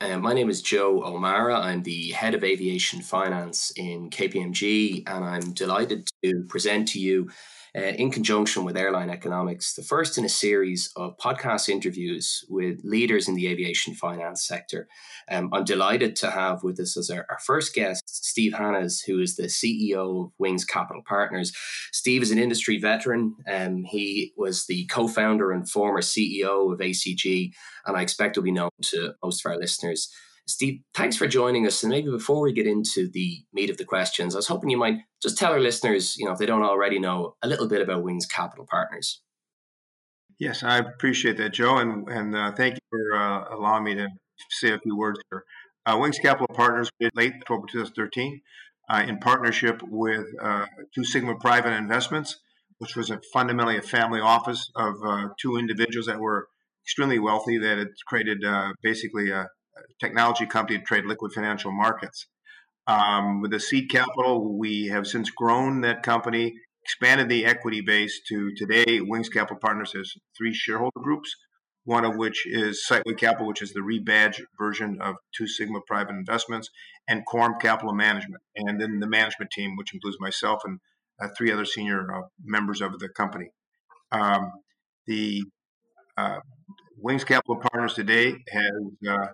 Uh, my name is Joe O'Mara. I'm the head of aviation finance in KPMG, and I'm delighted to present to you uh, in conjunction with Airline Economics, the first in a series of podcast interviews with leaders in the aviation finance sector. Um, I'm delighted to have with us as our, our first guest Steve Hannahs, who is the CEO of Wings Capital Partners. Steve is an industry veteran. Um, he was the co founder and former CEO of ACG, and I expect will be known to most of our listeners. Steve, thanks for joining us. And maybe before we get into the meat of the questions, I was hoping you might just tell our listeners, you know, if they don't already know, a little bit about Wings Capital Partners. Yes, I appreciate that, Joe, and and uh, thank you for uh, allowing me to say a few words here. Uh, Wings Capital Partners, late October 2013, uh, in partnership with uh, Two Sigma Private Investments, which was a fundamentally a family office of uh, two individuals that were extremely wealthy that had created basically a technology company to trade liquid financial markets. Um, with the seed capital, we have since grown that company, expanded the equity base to today. Wings Capital Partners has three shareholder groups, one of which is Sightway Capital, which is the rebadged version of Two Sigma Private Investments, and Quorum Capital Management, and then the management team, which includes myself and uh, three other senior uh, members of the company. Um, the uh, Wings Capital Partners today has uh,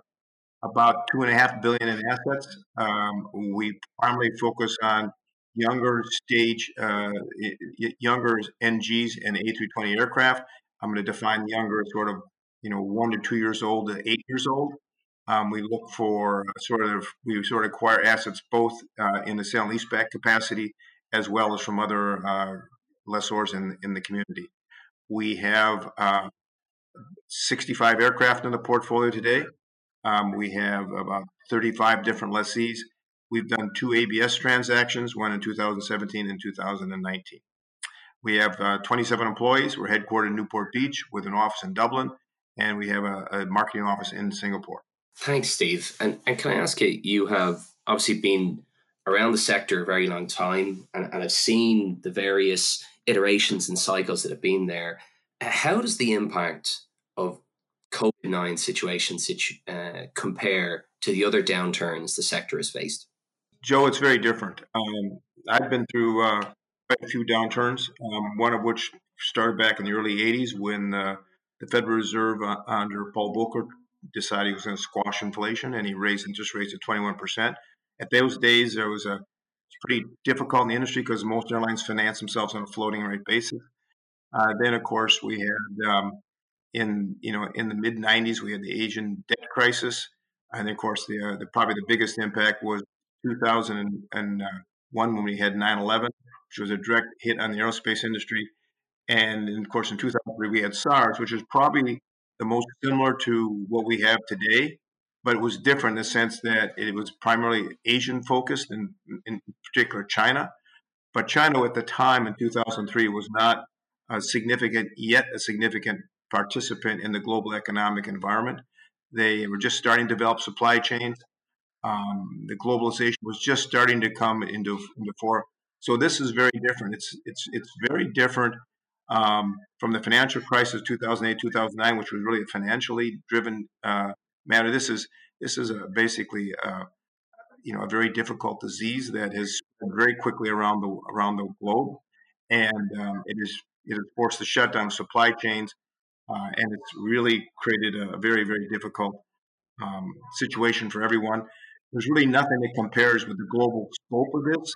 about two and a half billion in assets. Um, we primarily focus on younger stage, uh, younger NGs and A320 aircraft. I'm going to define younger sort of you know one to two years old to eight years old. Um, we look for sort of we sort of acquire assets both uh, in the sale and leaseback capacity as well as from other uh, lessors in in the community. We have uh, 65 aircraft in the portfolio today. Um, we have about 35 different lessees. We've done two ABS transactions, one in 2017 and 2019. We have uh, 27 employees. We're headquartered in Newport Beach with an office in Dublin, and we have a, a marketing office in Singapore. Thanks, Steve. And, and can I ask you, you have obviously been around the sector a very long time and, and have seen the various iterations and cycles that have been there. How does the impact of COVID 9 situation situ- uh, compare to the other downturns the sector has faced? Joe, it's very different. Um, I've been through uh, quite a few downturns, um, one of which started back in the early 80s when uh, the Federal Reserve uh, under Paul Volcker decided he was going to squash inflation and he raised interest rates to 21%. At those days, there was a pretty difficult in the industry because most airlines finance themselves on a floating rate basis. Uh, then, of course, we had um, in you know in the mid 90s we had the Asian debt crisis, and of course the, uh, the probably the biggest impact was 2001 when we had 9/11, which was a direct hit on the aerospace industry, and of course in 2003 we had SARS, which is probably the most similar to what we have today, but it was different in the sense that it was primarily Asian focused, and in particular China. But China at the time in 2003 was not a significant yet a significant participant in the global economic environment. They were just starting to develop supply chains. Um, the globalization was just starting to come into into fore. So this is very different. It's it's it's very different um, from the financial crisis 2008 2009, which was really a financially driven uh, matter. This is this is a basically uh, you know a very difficult disease that has spread very quickly around the around the globe, and um, it is it has forced the shutdown of supply chains uh, and it's really created a very, very difficult um, situation for everyone. There's really nothing that compares with the global scope of this.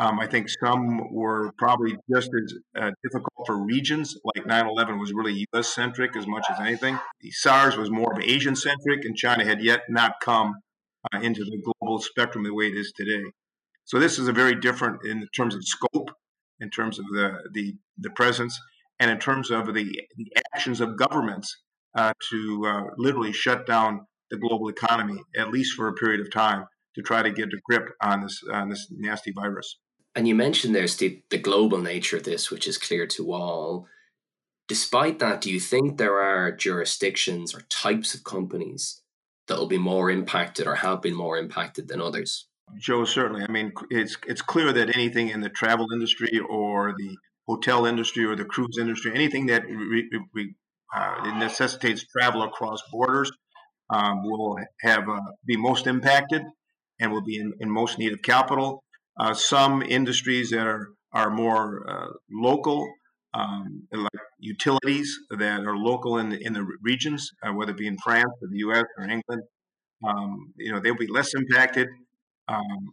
Um, I think some were probably just as uh, difficult for regions, like 9 11 was really US centric as much as anything. The SARS was more of Asian centric, and China had yet not come uh, into the global spectrum the way it is today. So this is a very different in terms of scope, in terms of the, the, the presence and in terms of the, the actions of governments uh, to uh, literally shut down the global economy, at least for a period of time, to try to get a grip on this on this nasty virus. And you mentioned there's the, the global nature of this, which is clear to all. Despite that, do you think there are jurisdictions or types of companies that will be more impacted or have been more impacted than others? Joe, certainly. I mean, it's it's clear that anything in the travel industry or the hotel industry or the cruise industry, anything that uh, necessitates travel across borders um, will have uh, be most impacted and will be in, in most need of capital. Uh, some industries that are are more uh, local, um, like utilities that are local in the, in the regions, uh, whether it be in France or the U.S. or England, um, you know they'll be less impacted um,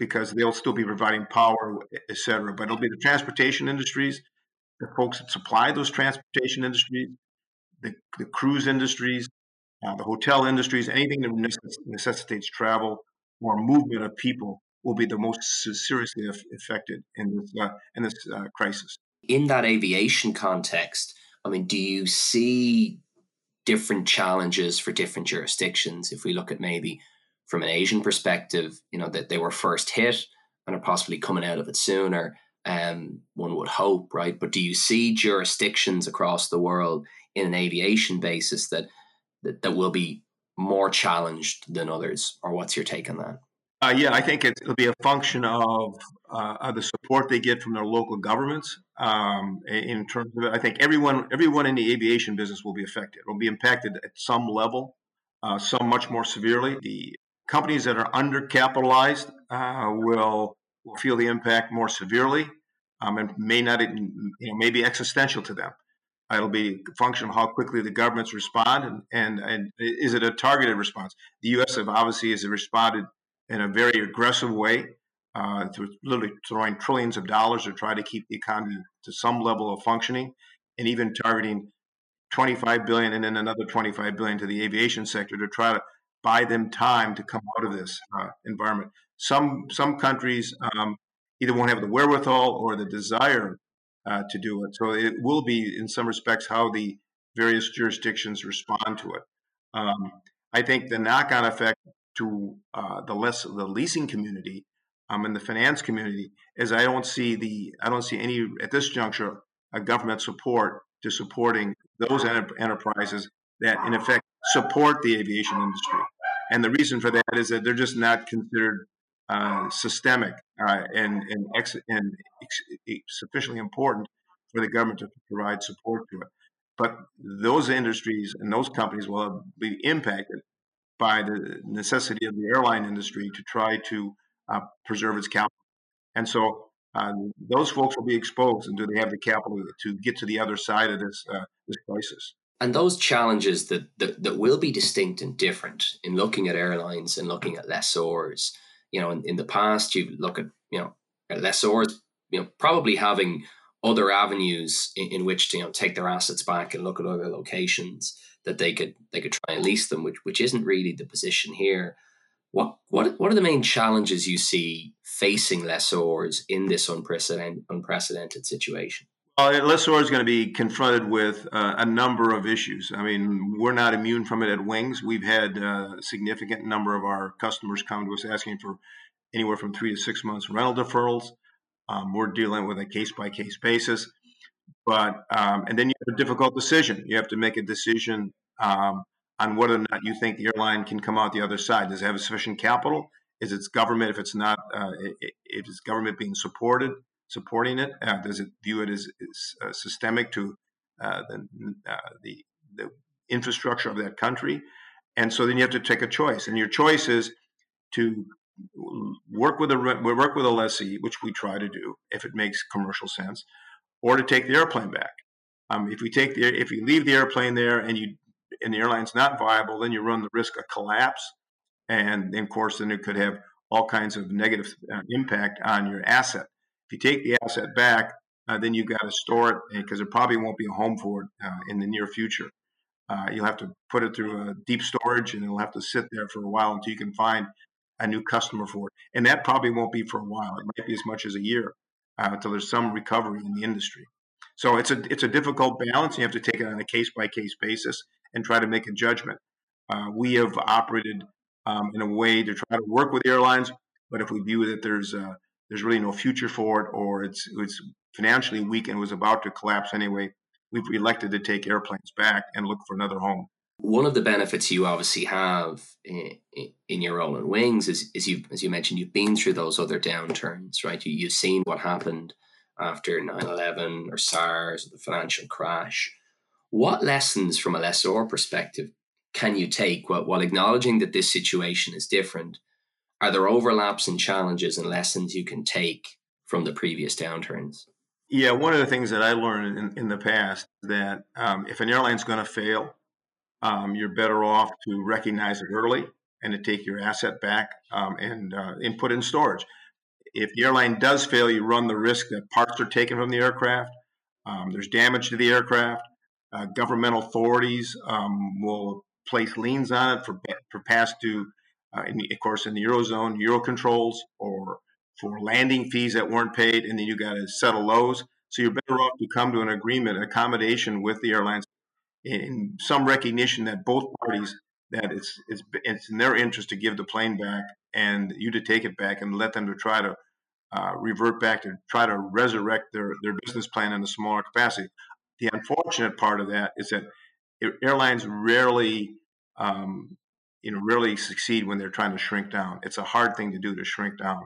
because they'll still be providing power, et cetera. But it'll be the transportation industries, the folks that supply those transportation industries, the, the cruise industries, uh, the hotel industries, anything that necessitates travel or movement of people will be the most seriously affected in this uh, in this uh, crisis. In that aviation context, I mean, do you see different challenges for different jurisdictions? If we look at maybe from an Asian perspective, you know that they were first hit and are possibly coming out of it sooner. Um, one would hope, right? But do you see jurisdictions across the world in an aviation basis that that, that will be more challenged than others, or what's your take on that? Uh, yeah, I think it'll be a function of, uh, of the support they get from their local governments. Um, in terms of I think everyone everyone in the aviation business will be affected. Will be impacted at some level, uh, some much more severely. The companies that are undercapitalized uh, will will feel the impact more severely, um, and may not you know may be existential to them. It'll be a function of how quickly the governments respond, and, and, and is it a targeted response? The U.S. have obviously has responded in a very aggressive way, uh, through literally throwing trillions of dollars to try to keep the economy to some level of functioning, and even targeting 25 billion and then another 25 billion to the aviation sector to try to buy them time to come out of this uh, environment. Some some countries um, either won't have the wherewithal or the desire uh, to do it. So it will be, in some respects, how the various jurisdictions respond to it. Um, I think the knock-on effect to uh, the less the leasing community um, and the finance community is I don't see the I don't see any at this juncture a government support to supporting those enter- enterprises that in effect support the aviation industry. And the reason for that is that they're just not considered uh, systemic uh, and and, ex- and ex- sufficiently important for the government to provide support to it. But those industries and those companies will be impacted by the necessity of the airline industry to try to uh, preserve its capital. And so uh, those folks will be exposed, and do they have the capital to get to the other side of this uh, this crisis? And those challenges that, that that will be distinct and different in looking at airlines and looking at lessors you know, in, in the past, you look at, you know, at lessors, you know, probably having other avenues in, in, which to you know take their assets back and look at other locations that they could they could try and lease them, which which isn't really the position here. What what what are the main challenges you see facing lessors in this unprecedented unprecedented situation? Well, lessor is going to be confronted with uh, a number of issues. I mean, we're not immune from it at Wings. We've had uh, a significant number of our customers come to us asking for anywhere from three to six months rental deferrals. Um, we're dealing with a case by case basis. But, um, and then you have a difficult decision. You have to make a decision um, on whether or not you think the airline can come out the other side. Does it have sufficient capital? Is its government, if it's not, uh, if it's government being supported? Supporting it? Uh, does it view it as, as uh, systemic to uh, the, uh, the, the infrastructure of that country? And so then you have to take a choice, and your choice is to work with a work with a lessee, which we try to do if it makes commercial sense, or to take the airplane back. Um, if we take the if we leave the airplane there and you and the airline's not viable, then you run the risk of collapse, and, and of course then it could have all kinds of negative uh, impact on your asset. If you take the asset back, uh, then you've got to store it because there probably won't be a home for it uh, in the near future. Uh, you'll have to put it through a deep storage and it'll have to sit there for a while until you can find a new customer for it. And that probably won't be for a while. It might be as much as a year uh, until there's some recovery in the industry. So it's a it's a difficult balance. You have to take it on a case by case basis and try to make a judgment. Uh, we have operated um, in a way to try to work with airlines, but if we view that there's a there's really no future for it, or it's it's financially weak and was about to collapse anyway, we've elected to take airplanes back and look for another home. One of the benefits you obviously have in, in your role in Wings is, is you, as you mentioned, you've been through those other downturns, right? You, you've seen what happened after 9 11 or SARS or the financial crash. What lessons from a lessor perspective can you take while, while acknowledging that this situation is different? Are there overlaps and challenges and lessons you can take from the previous downturns? Yeah, one of the things that I learned in, in the past is that um, if an airline's going to fail, um, you're better off to recognize it early and to take your asset back um, and, uh, and put in storage. If the airline does fail, you run the risk that parts are taken from the aircraft. Um, there's damage to the aircraft. Uh, governmental authorities um, will place liens on it for, for past due, uh, in, of course, in the Eurozone, Euro controls or for landing fees that weren't paid, and then you got to settle those. So you're better off to come to an agreement, an accommodation with the airlines in some recognition that both parties that it's it's it's in their interest to give the plane back and you to take it back and let them to try to uh, revert back to try to resurrect their their business plan in a smaller capacity. The unfortunate part of that is that airlines rarely um, you know really succeed when they're trying to shrink down. It's a hard thing to do to shrink down.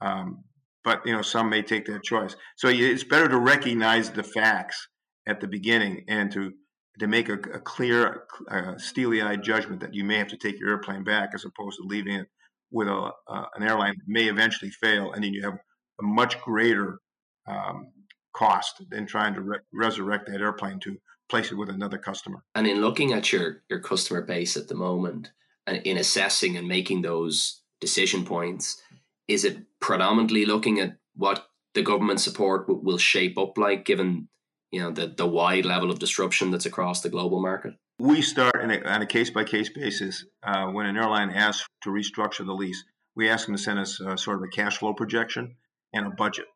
Um, but you know some may take that choice. So it's better to recognize the facts at the beginning and to to make a, a clear, uh, steely-eyed judgment that you may have to take your airplane back, as opposed to leaving it with a uh, an airline that may eventually fail, and then you have a much greater um, cost than trying to re- resurrect that airplane to place it with another customer. And in looking at your your customer base at the moment, in assessing and making those decision points, is it predominantly looking at what the government support w- will shape up like, given you know the the wide level of disruption that's across the global market? We start a, on a case by case basis uh, when an airline asks to restructure the lease. We ask them to send us uh, sort of a cash flow projection and a budget,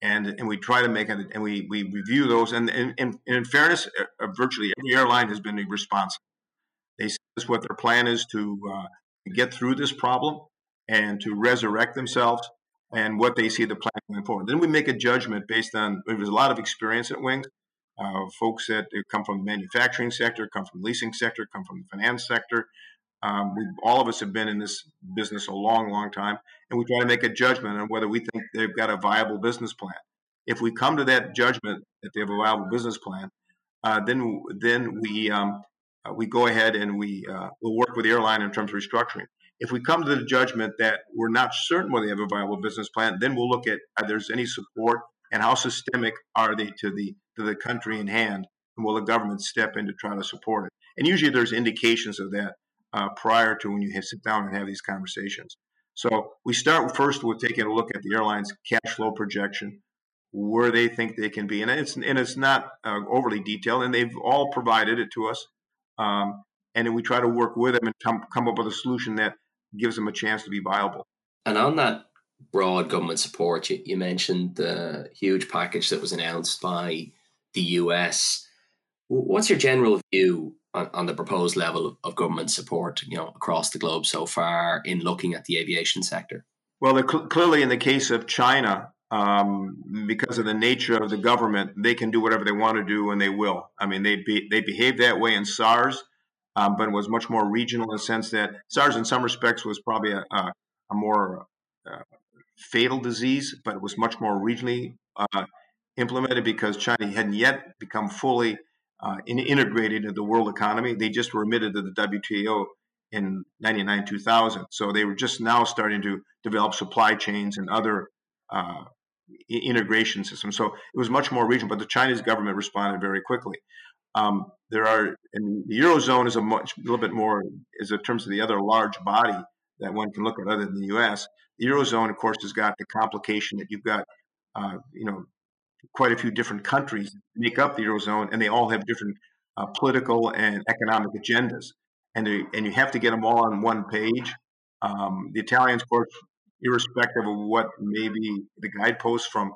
and and we try to make it and we we review those. And, and, and in fairness, uh, virtually every airline has been responsive. Us what their plan is to uh, get through this problem and to resurrect themselves and what they see the plan going forward. Then we make a judgment based on there's a lot of experience at Wings. Uh, folks that come from the manufacturing sector, come from the leasing sector, come from the finance sector. Um, we all of us have been in this business a long, long time, and we try to make a judgment on whether we think they've got a viable business plan. If we come to that judgment that they have a viable business plan, uh, then then we um, uh, we go ahead and we uh, will work with the airline in terms of restructuring. If we come to the judgment that we're not certain whether they have a viable business plan, then we'll look at if there's any support and how systemic are they to the to the country in hand, and will the government step in to try to support it? And usually there's indications of that uh, prior to when you sit down and have these conversations. So we start first with taking a look at the airline's cash flow projection, where they think they can be, and it's and it's not uh, overly detailed, and they've all provided it to us. Um, and then we try to work with them and come, come up with a solution that gives them a chance to be viable. And on that broad government support, you, you mentioned the huge package that was announced by the US. What's your general view on, on the proposed level of government support, you know, across the globe so far in looking at the aviation sector? Well, cl- clearly, in the case of China, um, because of the nature of the government, they can do whatever they want to do, and they will. I mean, they be, they behaved that way in SARS um, but it was much more regional in the sense that SARS, in some respects, was probably a, a, a more uh, fatal disease, but it was much more regionally uh, implemented because China hadn't yet become fully uh, in, integrated into the world economy. They just were admitted to the WTO in 99 2000. So they were just now starting to develop supply chains and other uh, integration system. So it was much more regional, but the Chinese government responded very quickly. Um, there are, and the eurozone is a much, a little bit more, is in terms of the other large body that one can look at other than the U.S. The eurozone, of course, has got the complication that you've got, uh, you know, quite a few different countries make up the eurozone, and they all have different uh, political and economic agendas, and they, and you have to get them all on one page. Um, the Italians, of course, irrespective of what maybe the guideposts from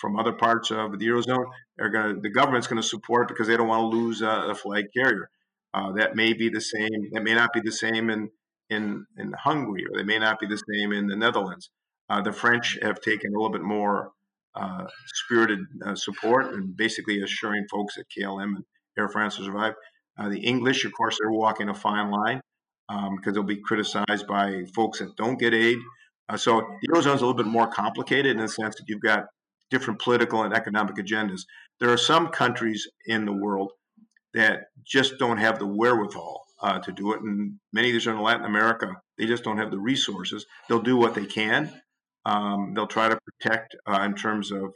from other parts of the eurozone are going to the government's going to support because they don't want to lose a, a flag carrier. Uh, that may be the same. That may not be the same in in in Hungary, or they may not be the same in the Netherlands. Uh, the French have taken a little bit more uh, spirited uh, support and basically assuring folks that KLM and Air France will survive. Uh, the English, of course, they're walking a fine line because um, they'll be criticized by folks that don't get aid. Uh, so the eurozone is a little bit more complicated in the sense that you've got different political and economic agendas. There are some countries in the world that just don't have the wherewithal uh, to do it, and many of these are in Latin America. They just don't have the resources. They'll do what they can. Um, they'll try to protect uh, in terms of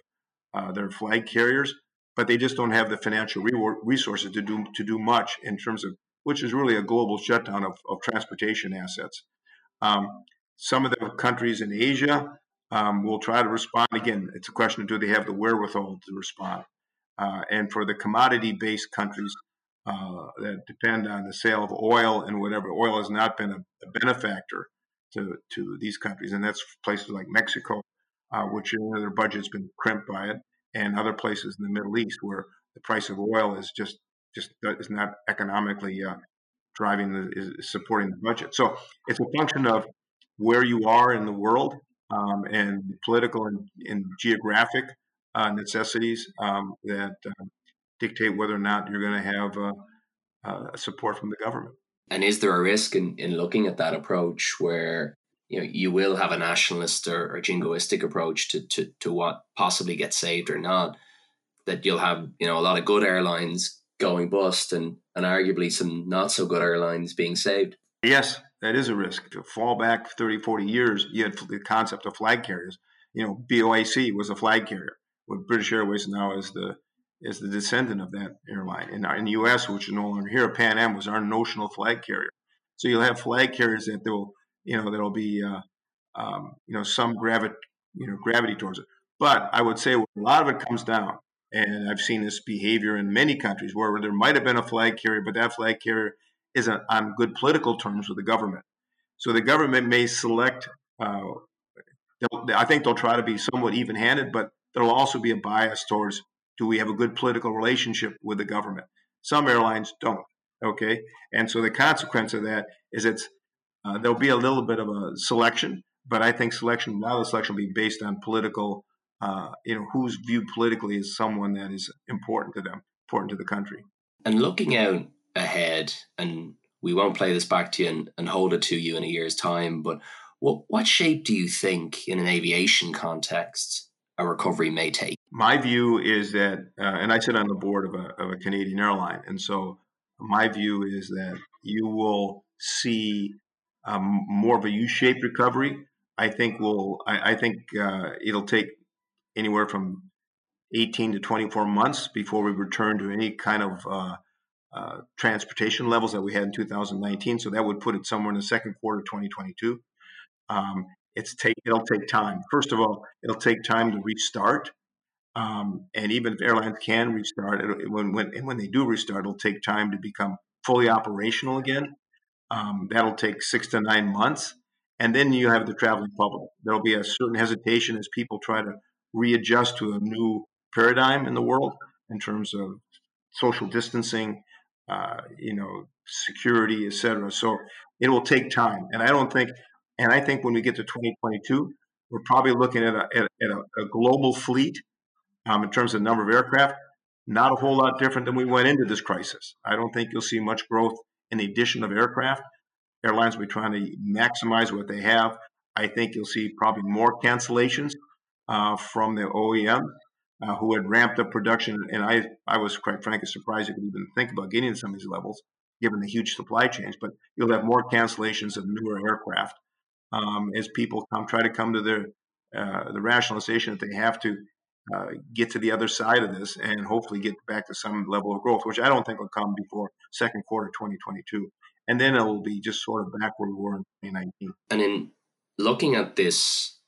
uh, their flag carriers, but they just don't have the financial re- resources to do to do much in terms of which is really a global shutdown of, of transportation assets. Um, some of the countries in Asia um, will try to respond. Again, it's a question of do they have the wherewithal to respond? Uh, and for the commodity-based countries uh, that depend on the sale of oil and whatever, oil has not been a, a benefactor to, to these countries, and that's places like Mexico, uh, which you know, their budget's been crimped by it, and other places in the Middle East where the price of oil is just just is not economically uh, driving the is supporting the budget. So it's a function of where you are in the world um, and political and, and geographic uh, necessities um, that uh, dictate whether or not you're going to have uh, uh, support from the government. And is there a risk in, in looking at that approach where you know you will have a nationalist or, or jingoistic approach to, to to what possibly gets saved or not? That you'll have you know a lot of good airlines going bust and and arguably some not so good airlines being saved. Yes, that is a risk. To fall back 30, 40 years, you had the concept of flag carriers. You know, BOAC was a flag carrier. What British Airways now is the is the descendant of that airline. In, in the U.S., which is no longer here, Pan Am was our notional flag carrier. So you'll have flag carriers that will, you know, there'll be, uh, um, you know, some gravity, you know, gravity towards it. But I would say a lot of it comes down, and I've seen this behavior in many countries where there might have been a flag carrier, but that flag carrier isn't on good political terms with the government. So the government may select. Uh, I think they'll try to be somewhat even-handed, but there'll also be a bias towards do we have a good political relationship with the government? Some airlines don't. Okay, and so the consequence of that is it's uh, there'll be a little bit of a selection, but I think selection, a lot of the selection will be based on political, uh, you know, who's viewed politically as someone that is important to them, important to the country. And looking out ahead, and we won't play this back to you and, and hold it to you in a year's time, but what what shape do you think in an aviation context a recovery may take? My view is that, uh, and I sit on the board of a, of a Canadian airline, and so my view is that you will see um, more of a U-shaped recovery. I think will I, I think uh, it'll take anywhere from 18 to 24 months before we return to any kind of uh, uh, transportation levels that we had in 2019. So that would put it somewhere in the second quarter of 2022. Um, it's take it'll take time. First of all, it'll take time to restart. Um, and even if airlines can restart, it, when when and when they do restart, it'll take time to become fully operational again. Um, that'll take six to nine months, and then you have the traveling public. There'll be a certain hesitation as people try to readjust to a new paradigm in the world in terms of social distancing, uh, you know, security, et cetera. So it will take time, and I don't think and I think when we get to 2022, we're probably looking at a, at, at a, a, global fleet um, in terms of number of aircraft, not a whole lot different than we went into this crisis. I don't think you'll see much growth in the addition of aircraft. Airlines will be trying to maximize what they have. I think you'll see probably more cancellations uh, from the OEM uh, who had ramped up production. And I, I was quite frankly surprised you could even think about getting to some of these levels given the huge supply chains. But you'll have more cancellations of newer aircraft um, as people come try to come to their uh, the rationalization that they have to uh, get to the other side of this and hopefully get back to some level of growth, which I don't think will come before second quarter 2022. And then it will be just sort of back where we were in 2019. And in looking at this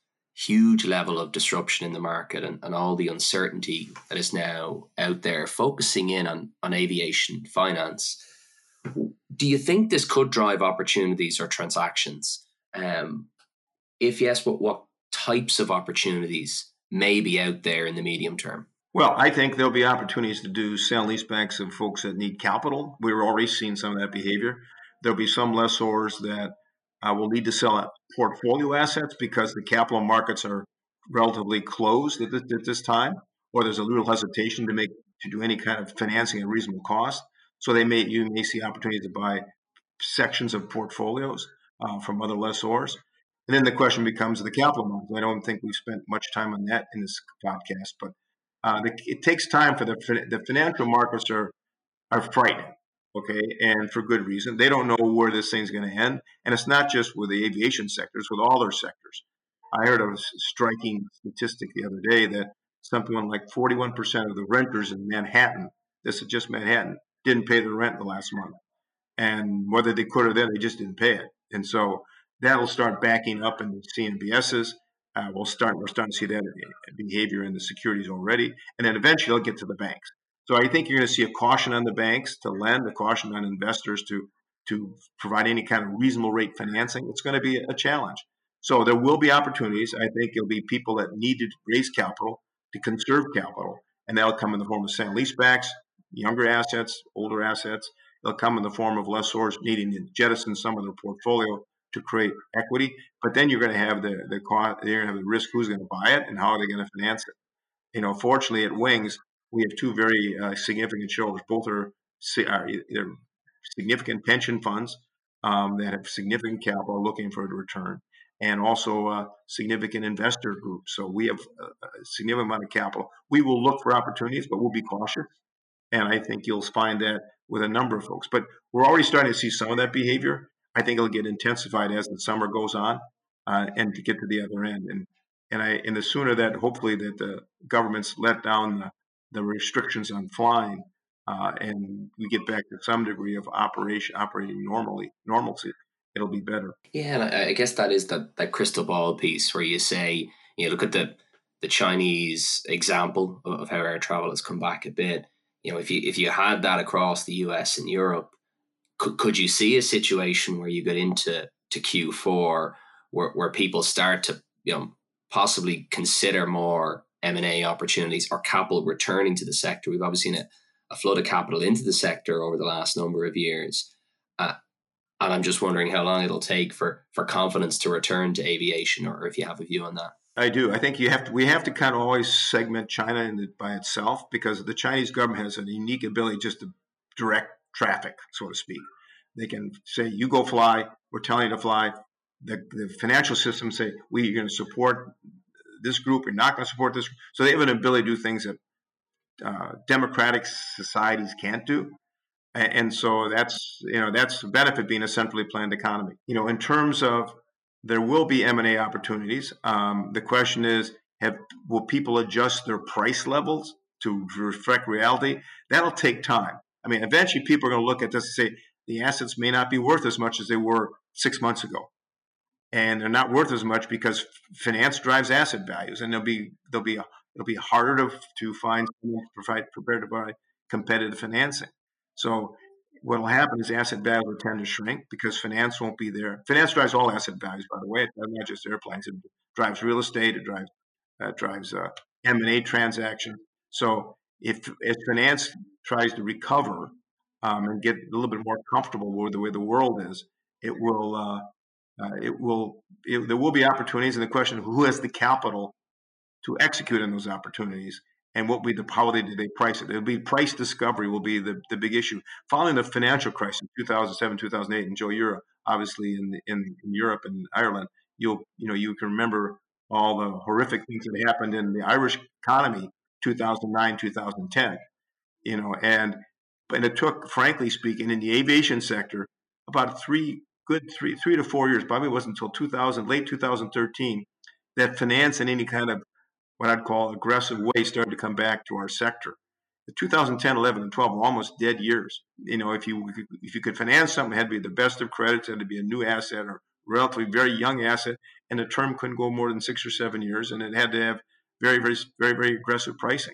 huge level of disruption in the market and, and all the uncertainty that is now out there, focusing in on, on aviation finance, do you think this could drive opportunities or transactions? Um, if yes, what what types of opportunities may be out there in the medium term? Well, I think there'll be opportunities to do sale leasebacks of folks that need capital. We're already seeing some of that behavior. There'll be some lessors that uh, will need to sell portfolio assets because the capital markets are relatively closed at this, at this time, or there's a little hesitation to make to do any kind of financing at reasonable cost. So they may you may see opportunities to buy sections of portfolios uh, from other lessors. And then the question becomes the capital markets. I don't think we've spent much time on that in this podcast, but uh, the, it takes time for the the financial markets are are frightening, okay, and for good reason. They don't know where this thing's going to end, and it's not just with the aviation sectors, with all their sectors. I heard a striking statistic the other day that something like 41% of the renters in Manhattan, this is just Manhattan, didn't pay their rent the last month. And whether they could or then, they just didn't pay it. And so that'll start backing up in the CMBSs. Uh, we'll start, we're starting to see that behavior in the securities already. And then eventually it'll get to the banks. So I think you're going to see a caution on the banks to lend, a caution on investors to, to provide any kind of reasonable rate financing. It's going to be a challenge. So there will be opportunities. I think it'll be people that need to raise capital to conserve capital, and that'll come in the form of sale leasebacks, younger assets, older assets. They'll come in the form of lessors needing to jettison some of their portfolio to create equity. But then you're going to have the the cost, you're going to have the risk. Who's going to buy it, and how are they going to finance it? You know, fortunately at Wings, we have two very uh, significant shareholders. Both are, are either significant pension funds um, that have significant capital looking for a return, and also a significant investor group. So we have a, significant amount of capital. We will look for opportunities, but we'll be cautious. And I think you'll find that with a number of folks. But we're already starting to see some of that behavior. I think it'll get intensified as the summer goes on, uh, and to get to the other end. And and I and the sooner that hopefully that the governments let down the, the restrictions on flying, uh, and we get back to some degree of operation operating normally normalcy, it'll be better. Yeah, and I, guess that is that that crystal ball piece where you say, you know, look at the the Chinese example of, of how air travel has come back a bit. You know, if you if you had that across the US and Europe, could could you see a situation where you get into to Q4 where where people start to you know possibly consider more M and A opportunities or capital returning to the sector? We've obviously seen a, a flood of capital into the sector over the last number of years. Uh, and I'm just wondering how long it'll take for for confidence to return to aviation, or if you have a view on that. I do. I think you have to. We have to kind of always segment China the, by itself because the Chinese government has a unique ability just to direct traffic, so to speak. They can say, "You go fly. We're telling you to fly." The, the financial system say, "We are going to support this group. You're not going to support this." So they have an ability to do things that uh, democratic societies can't do. And so that's you know that's the benefit being a centrally planned economy. You know, in terms of there will be M and A opportunities. Um, the question is, have will people adjust their price levels to reflect reality? That'll take time. I mean, eventually people are going to look at this and say the assets may not be worth as much as they were six months ago, and they're not worth as much because finance drives asset values, and they'll be they'll be a, it'll be harder to to find provide prepared to provide competitive financing. So what will happen is asset values will tend to shrink because finance won't be there. Finance drives all asset values, by the way. It does not just airplanes. It drives real estate. It drives uh, drives uh, M and A transactions. So if if finance tries to recover um, and get a little bit more comfortable with the way the world is, it will uh, uh it will it, there will be opportunities. And the question: Who has the capital to execute on those opportunities? and what we the how they they price it. It'll be price discovery will be the, the big issue. Following the financial crisis, 2007, 2008, and Joe, you're obviously in, in, in Europe and Ireland. You'll you know you can remember all the horrific things that happened in the Irish economy, 2009, 2010. You know, and and it took, frankly speaking, in the aviation sector, about three good three three to four years. Probably wasn't until 2000, late 2013, that finance and any kind of what I'd call aggressive way started to come back to our sector. The 2010, 11, and 12 were almost dead years. You know, if you if you could finance something, it had to be the best of credits, it had to be a new asset or relatively very young asset, and the term couldn't go more than six or seven years, and it had to have very, very, very, very aggressive pricing.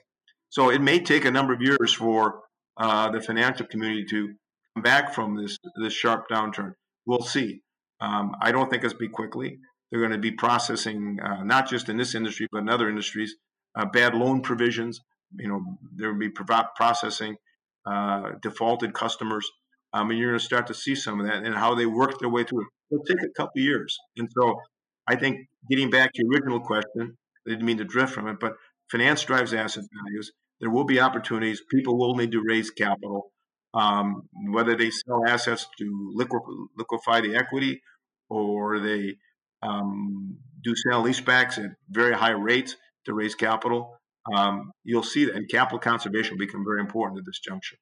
So it may take a number of years for uh, the financial community to come back from this this sharp downturn. We'll see. Um, I don't think it's be quickly. They're going to be processing, uh, not just in this industry, but in other industries, uh, bad loan provisions. You know, there will be processing uh, defaulted customers. Um, and you're going to start to see some of that and how they work their way through it. It'll take a couple years. And so I think getting back to your original question, I didn't mean to drift from it, but finance drives asset values. There will be opportunities. People will need to raise capital, um, whether they sell assets to liquefy the equity or they um, do sale leasebacks at very high rates to raise capital. Um, you'll see that, and capital conservation will become very important at this juncture.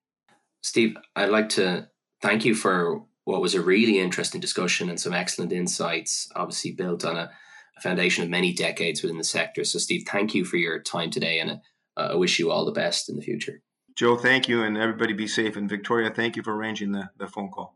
Steve, I'd like to thank you for what was a really interesting discussion and some excellent insights, obviously built on a, a foundation of many decades within the sector. So, Steve, thank you for your time today, and uh, I wish you all the best in the future. Joe, thank you, and everybody be safe. And Victoria, thank you for arranging the, the phone call.